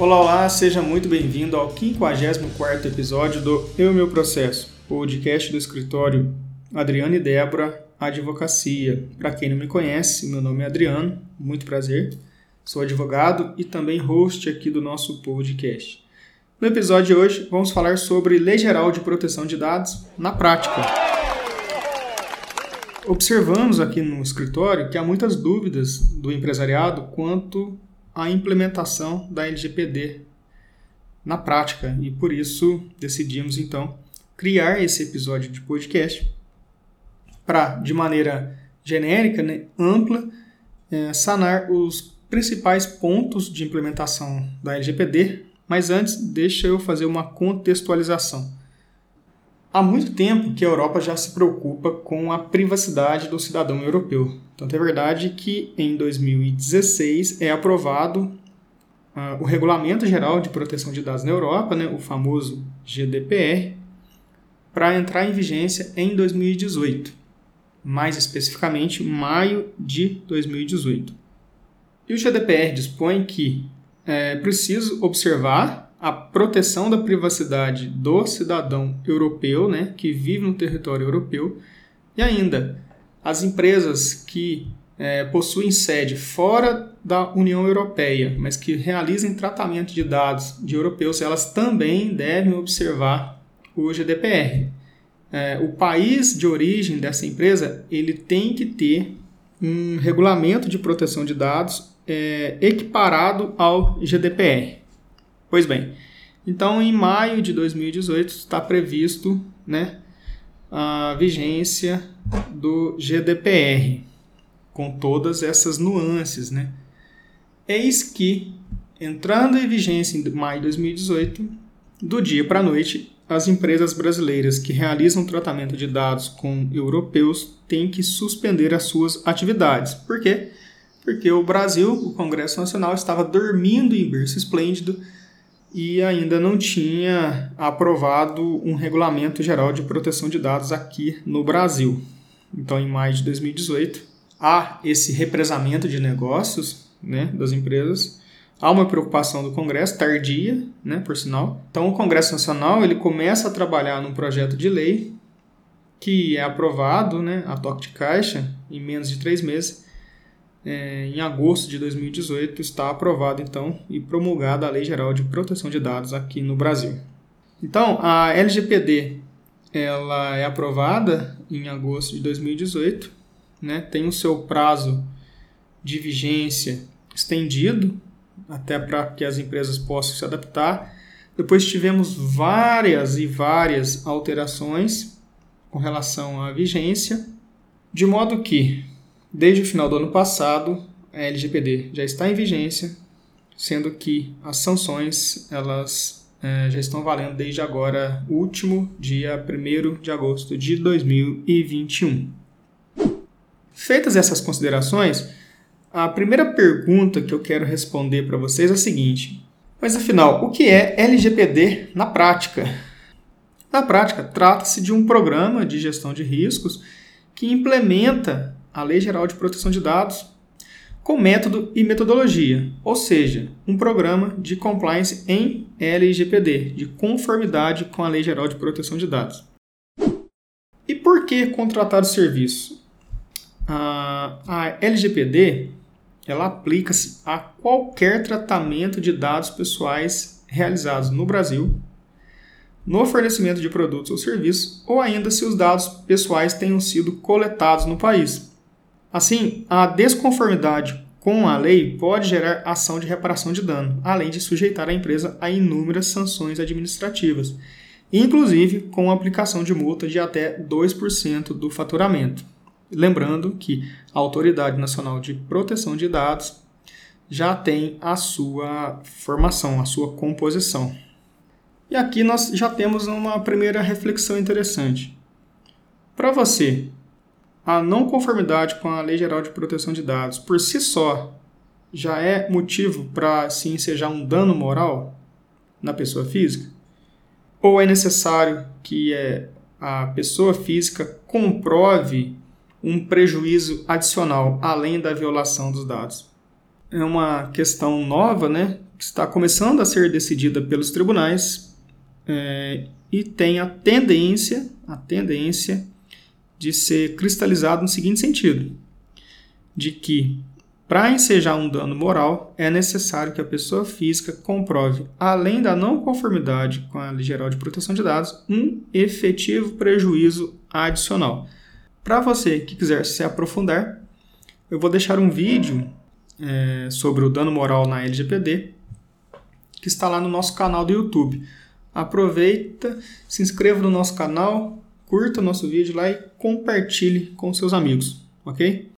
Olá, olá, seja muito bem-vindo ao 54º episódio do Eu Meu Processo, podcast do escritório Adriano e Débora Advocacia. Para quem não me conhece, meu nome é Adriano, muito prazer. Sou advogado e também host aqui do nosso podcast. No episódio de hoje, vamos falar sobre Lei Geral de Proteção de Dados na prática. Observamos aqui no escritório que há muitas dúvidas do empresariado quanto à implementação da LGPD na prática e por isso decidimos então criar esse episódio de podcast para, de maneira genérica, né, ampla, é, sanar os principais pontos de implementação da LGPD, mas antes deixa eu fazer uma contextualização. Há muito tempo que a Europa já se preocupa com a privacidade do cidadão europeu. Tanto é verdade que em 2016 é aprovado uh, o Regulamento Geral de Proteção de Dados na Europa, né, o famoso GDPR, para entrar em vigência em 2018, mais especificamente maio de 2018. E o GDPR dispõe que é preciso observar a proteção da privacidade do cidadão europeu, né, que vive no território europeu, e ainda as empresas que é, possuem sede fora da União Europeia, mas que realizem tratamento de dados de europeus, elas também devem observar o GDPR. É, o país de origem dessa empresa ele tem que ter um regulamento de proteção de dados é, equiparado ao GDPR. Pois bem, então em maio de 2018 está previsto né, a vigência do GDPR, com todas essas nuances. Né? Eis que, entrando em vigência em maio de 2018, do dia para a noite, as empresas brasileiras que realizam tratamento de dados com europeus têm que suspender as suas atividades. Por quê? porque o Brasil, o Congresso Nacional, estava dormindo em berço esplêndido e ainda não tinha aprovado um regulamento geral de proteção de dados aqui no Brasil. Então, em maio de 2018, há esse represamento de negócios né, das empresas. Há uma preocupação do Congresso, tardia, né, por sinal. Então, o Congresso Nacional ele começa a trabalhar num projeto de lei que é aprovado né, a toque de caixa em menos de três meses é, em agosto de 2018, está aprovada então e promulgada a Lei Geral de Proteção de Dados aqui no Brasil. Então, a LGPD ela é aprovada em agosto de 2018, né, tem o seu prazo de vigência estendido até para que as empresas possam se adaptar. Depois tivemos várias e várias alterações com relação à vigência, de modo que Desde o final do ano passado, a LGPD já está em vigência, sendo que as sanções elas é, já estão valendo desde agora, último dia 1 de agosto de 2021. Feitas essas considerações, a primeira pergunta que eu quero responder para vocês é a seguinte: mas afinal, o que é LGPD na prática? Na prática, trata-se de um programa de gestão de riscos que implementa a Lei Geral de Proteção de Dados com método e metodologia, ou seja, um programa de compliance em LGPD, de conformidade com a Lei Geral de Proteção de Dados. E por que contratar o serviço? A LGPD ela aplica-se a qualquer tratamento de dados pessoais realizados no Brasil, no fornecimento de produtos ou serviços, ou ainda se os dados pessoais tenham sido coletados no país. Assim, a desconformidade com a lei pode gerar ação de reparação de dano, além de sujeitar a empresa a inúmeras sanções administrativas, inclusive com a aplicação de multa de até 2% do faturamento. Lembrando que a Autoridade Nacional de Proteção de Dados já tem a sua formação, a sua composição. E aqui nós já temos uma primeira reflexão interessante. Para você, a não conformidade com a Lei Geral de Proteção de Dados por si só já é motivo para se ensejar um dano moral na pessoa física? Ou é necessário que é, a pessoa física comprove um prejuízo adicional além da violação dos dados? é uma questão nova, né, que está começando a ser decidida pelos tribunais é, e tem a tendência, a tendência de ser cristalizado no seguinte sentido, de que para ensejar um dano moral é necessário que a pessoa física comprove, além da não conformidade com a Lei Geral de Proteção de Dados, um efetivo prejuízo adicional. Para você que quiser se aprofundar, eu vou deixar um vídeo é, sobre o dano moral na LGPD que está lá no nosso canal do YouTube. Aproveita, se inscreva no nosso canal, curta o nosso vídeo lá e compartilhe com seus amigos, ok?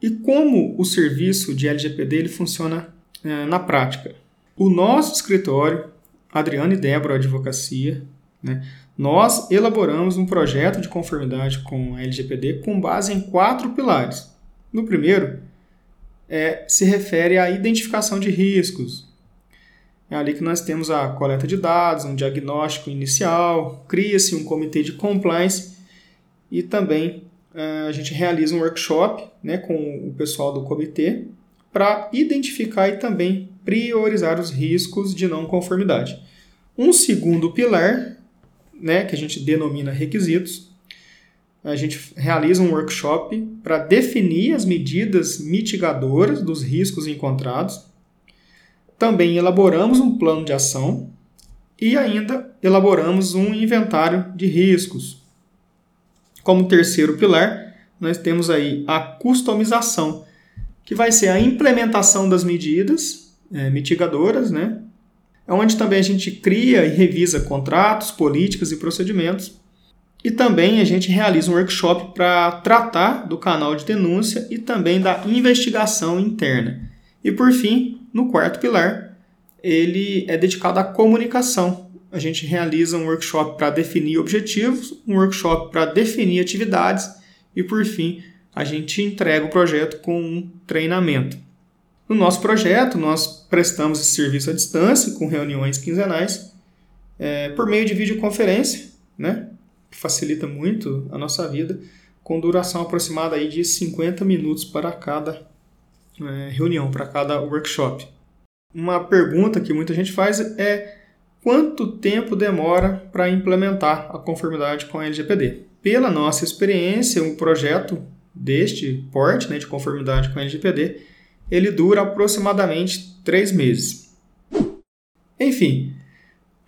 E como o serviço de LGPD ele funciona é, na prática? O nosso escritório, Adriano e Débora Advocacia, né, nós elaboramos um projeto de conformidade com a LGPD com base em quatro pilares. No primeiro, é, se refere à identificação de riscos, é ali que nós temos a coleta de dados, um diagnóstico inicial, cria-se um comitê de compliance e também uh, a gente realiza um workshop né, com o pessoal do comitê para identificar e também priorizar os riscos de não conformidade. Um segundo pilar, né, que a gente denomina requisitos, a gente realiza um workshop para definir as medidas mitigadoras dos riscos encontrados também elaboramos um plano de ação e ainda elaboramos um inventário de riscos. Como terceiro pilar, nós temos aí a customização, que vai ser a implementação das medidas é, mitigadoras, né? É onde também a gente cria e revisa contratos, políticas e procedimentos. E também a gente realiza um workshop para tratar do canal de denúncia e também da investigação interna. E por fim, no quarto pilar, ele é dedicado à comunicação. A gente realiza um workshop para definir objetivos, um workshop para definir atividades e, por fim, a gente entrega o projeto com um treinamento. No nosso projeto, nós prestamos esse serviço à distância, com reuniões quinzenais, é, por meio de videoconferência, né, que facilita muito a nossa vida, com duração aproximada aí de 50 minutos para cada é, reunião, para cada workshop. Uma pergunta que muita gente faz é quanto tempo demora para implementar a conformidade com a LGPD? Pela nossa experiência, um projeto deste porte né, de conformidade com a LGPD, ele dura aproximadamente três meses. Enfim,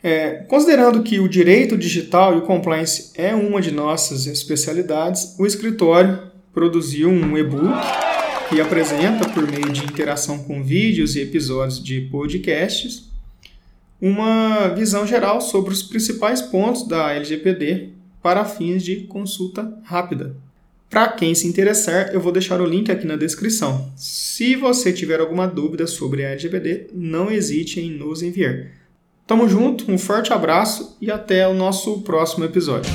é, considerando que o direito digital e o compliance é uma de nossas especialidades, o escritório produziu um e-book que apresenta, por meio de interação com vídeos e episódios de podcasts, uma visão geral sobre os principais pontos da LGPD para fins de consulta rápida. Para quem se interessar, eu vou deixar o link aqui na descrição. Se você tiver alguma dúvida sobre a LGPD, não hesite em nos enviar. Tamo junto, um forte abraço e até o nosso próximo episódio.